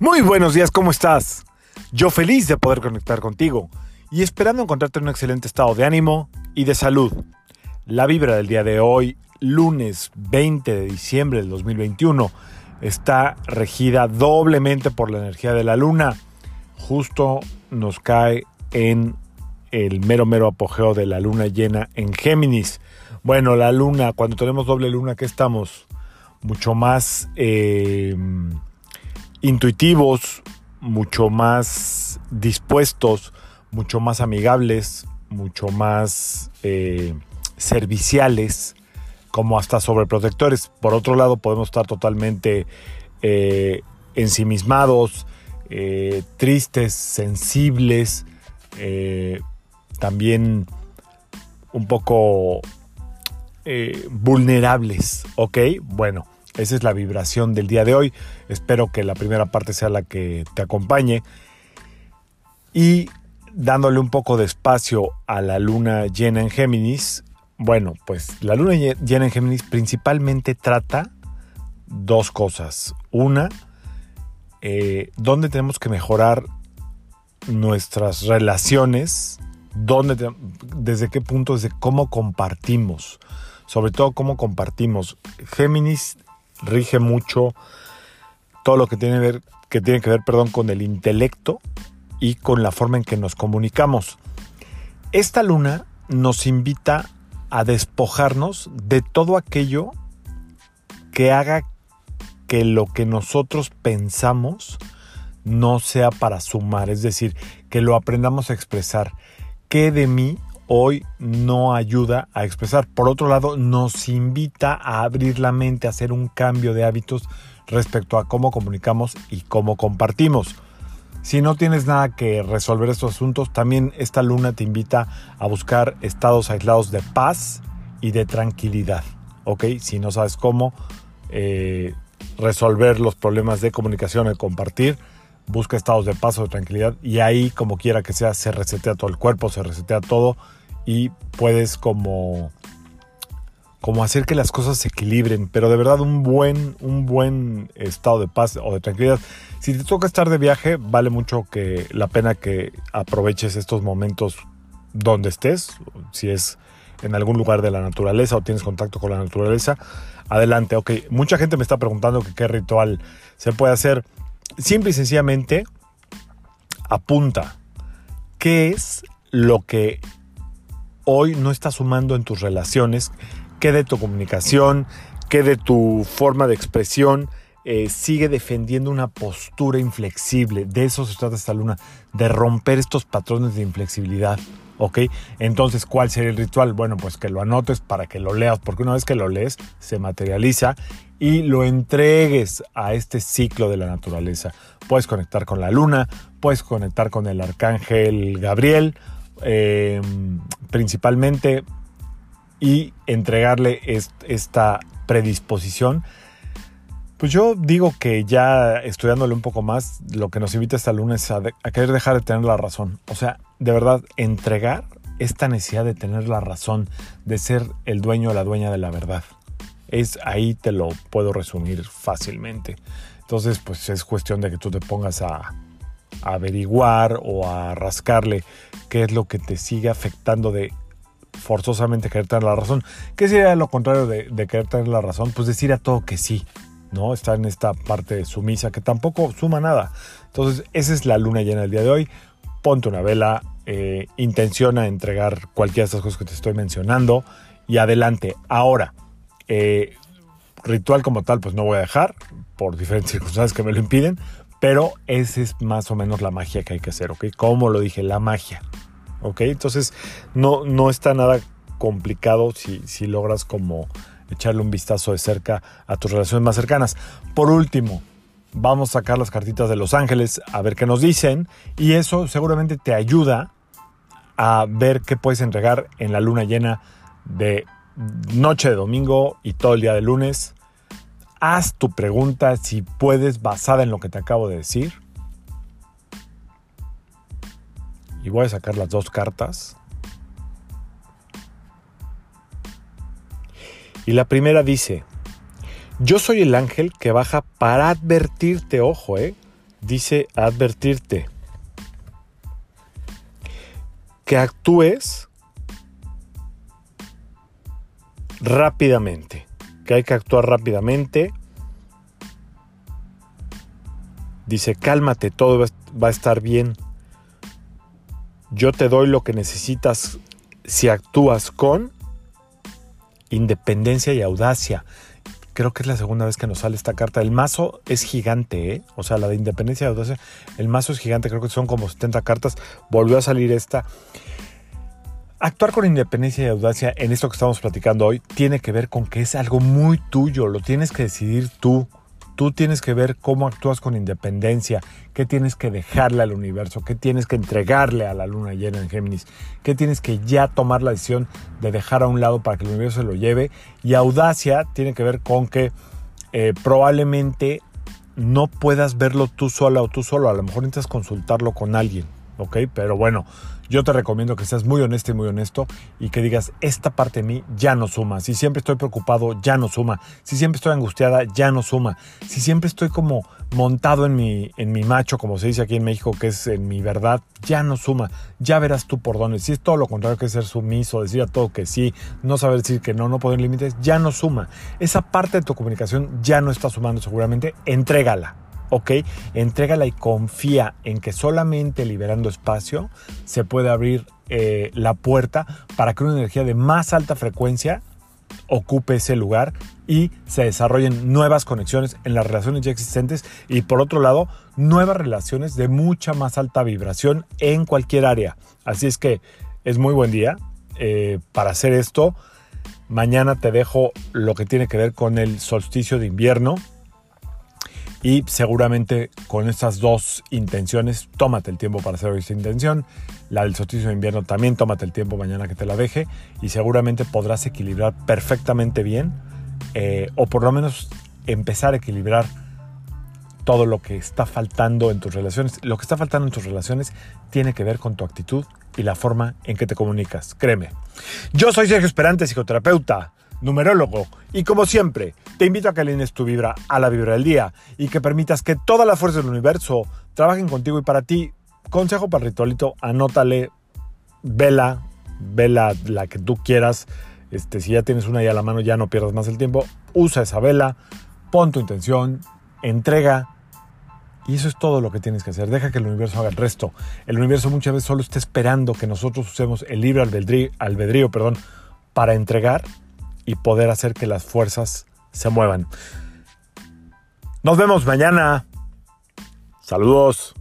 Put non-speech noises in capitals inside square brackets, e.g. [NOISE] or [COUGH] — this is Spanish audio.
Muy buenos días, ¿cómo estás? Yo feliz de poder conectar contigo y esperando encontrarte en un excelente estado de ánimo y de salud. La vibra del día de hoy, lunes 20 de diciembre del 2021, está regida doblemente por la energía de la luna. Justo nos cae en el mero mero apogeo de la luna llena en Géminis. Bueno, la luna, cuando tenemos doble luna, ¿qué estamos? Mucho más... Eh, intuitivos, mucho más dispuestos, mucho más amigables, mucho más eh, serviciales, como hasta sobreprotectores. Por otro lado, podemos estar totalmente eh, ensimismados, eh, tristes, sensibles, también un poco vulnerables, ¿ok? Bueno, esa es la vibración del día de hoy. Espero que la primera parte sea la que te acompañe. Y dándole un poco de espacio a la luna llena en Géminis, bueno, pues la luna llena en Géminis principalmente trata dos cosas. Una, eh, dónde tenemos que mejorar nuestras relaciones, dónde, desde qué punto, desde cómo compartimos, sobre todo cómo compartimos. Géminis rige mucho todo lo que tiene, ver, que, tiene que ver perdón, con el intelecto y con la forma en que nos comunicamos. Esta luna nos invita a despojarnos de todo aquello que haga que lo que nosotros pensamos no sea para sumar, es decir, que lo aprendamos a expresar. ¿Qué de mí hoy no ayuda a expresar. Por otro lado, nos invita a abrir la mente, a hacer un cambio de hábitos respecto a cómo comunicamos y cómo compartimos. Si no tienes nada que resolver estos asuntos, también esta luna te invita a buscar estados aislados de paz y de tranquilidad. ¿Ok? Si no sabes cómo eh, resolver los problemas de comunicación y compartir, busca estados de paz o de tranquilidad y ahí, como quiera que sea, se resetea todo el cuerpo, se resetea todo y puedes como como hacer que las cosas se equilibren, pero de verdad un buen, un buen estado de paz o de tranquilidad. Si te toca estar de viaje, vale mucho que la pena que aproveches estos momentos donde estés, si es en algún lugar de la naturaleza o tienes contacto con la naturaleza, adelante. Ok, mucha gente me está preguntando qué ritual se puede hacer. Simple y sencillamente, apunta qué es lo que hoy no está sumando en tus relaciones, qué de tu comunicación, qué de tu forma de expresión, eh, sigue defendiendo una postura inflexible. De eso se trata esta luna, de romper estos patrones de inflexibilidad. ¿Ok? Entonces, ¿cuál sería el ritual? Bueno, pues que lo anotes para que lo leas, porque una vez que lo lees, se materializa y lo entregues a este ciclo de la naturaleza. Puedes conectar con la luna, puedes conectar con el arcángel Gabriel, eh, principalmente y entregarle esta predisposición. Pues yo digo que ya estudiándole un poco más, lo que nos invita esta luna es a, querer dejar de tener la razón. O sea, de verdad, entregar esta necesidad de tener la razón, de ser el dueño o la dueña de la verdad. Es ahí te lo puedo resumir fácilmente. Entonces, pues es cuestión de que tú te pongas a, averiguar o a rascarle qué es lo que te sigue afectando de forzosamente querer tener la razón. ¿Qué sería lo contrario de, querer tener la razón? Pues decir a todo que sí, ¿no? Estar en esta parte sumisa que tampoco suma nada. Entonces, esa es la luna llena del día de hoy. Ponte una vela, eh, intenciona entregar cualquiera de estas cosas que te estoy mencionando y adelante. Ahora, eh, ritual como tal, pues no voy a dejar por diferentes [LAUGHS] circunstancias que me lo impiden, pero esa es más o menos la magia que hay que hacer, ¿ok? Como lo dije, la magia, ¿ok? Entonces no, no está nada complicado si, si logras como echarle un vistazo de cerca a tus relaciones más cercanas. Por último, vamos a sacar las cartitas de Los Ángeles a ver qué nos dicen y eso seguramente te ayuda a ver qué puedes entregar en la luna llena de noche de domingo y todo el día de lunes haz tu pregunta si puedes basada en lo que te acabo de decir. Y voy a sacar las dos cartas. Y la primera dice, yo soy el ángel que baja para advertirte, ojo, eh, dice advertirte que actúes rápidamente, que hay que actuar rápidamente. Dice, cálmate, todo va a estar bien. Yo te doy lo que necesitas si actúas con independencia y audacia. Creo que es la segunda vez que nos sale esta carta. El mazo es gigante, ¿eh? O sea, la de independencia y audacia. El mazo es gigante, creo que son como 70 cartas. Volvió a salir esta. Actuar con independencia y audacia en esto que estamos platicando hoy tiene que ver con que es algo muy tuyo, lo tienes que decidir tú. Tú tienes que ver cómo actúas con independencia, qué tienes que dejarle al universo, qué tienes que entregarle a la luna llena en Géminis, qué tienes que ya tomar la decisión de dejar a un lado para que el universo se lo lleve. Y audacia tiene que ver con que eh, probablemente no puedas verlo tú sola o tú solo, a lo mejor necesitas consultarlo con alguien, ¿ok? Pero bueno, yo te recomiendo que seas muy honesto y muy honesto y que digas, esta parte de mí ya no suma. Si siempre estoy preocupado, ya no suma. Si siempre estoy angustiada, ya no suma. Si siempre estoy como montado en mi, en mi macho, como se dice aquí en México, que es en mi verdad, ya no suma. Ya verás tú por dónde. Si es todo lo contrario que ser sumiso, decir a todo que sí, no saber decir que no, no poner límites, ya no suma. Esa parte de tu comunicación ya no está sumando seguramente. Entrégala ¿ok? Entrégala y confía en que solamente liberando espacio se puede abrir eh, la puerta para que una energía de más alta frecuencia ocupe ese lugar y se desarrollen nuevas conexiones en las relaciones ya existentes y por otro lado nuevas relaciones de mucha más alta vibración en cualquier área. Así es que es muy buen día eh, para hacer esto. Mañana te dejo lo que tiene que ver con el solsticio de invierno, y seguramente con estas dos intenciones, tómate el tiempo para hacer esta intención. La del solsticio de invierno también tómate el tiempo mañana que te la deje y seguramente podrás equilibrar perfectamente bien eh, o por lo menos empezar a equilibrar todo lo que está faltando en tus relaciones. Lo que está faltando en tus relaciones tiene que ver con tu actitud y la forma en que te comunicas. Créeme. Yo soy Sergio Esperante, psicoterapeuta numerólogo. Y como siempre, te invito a que alines tu vibra a la vibra del día y que permitas que todas las fuerzas del universo trabajen contigo y para ti. Consejo para el ritualito, anótale, vela, vela la que tú quieras. Este, si ya tienes una ahí a la mano, ya no pierdas más el tiempo. Usa esa vela, pon tu intención, entrega. Y eso es todo lo que tienes que hacer. Deja que el universo haga el resto. El universo muchas veces solo está esperando que nosotros usemos el libre albedrío, albedrío perdón, para entregar y poder hacer que las fuerzas se muevan. Nos vemos mañana. Saludos.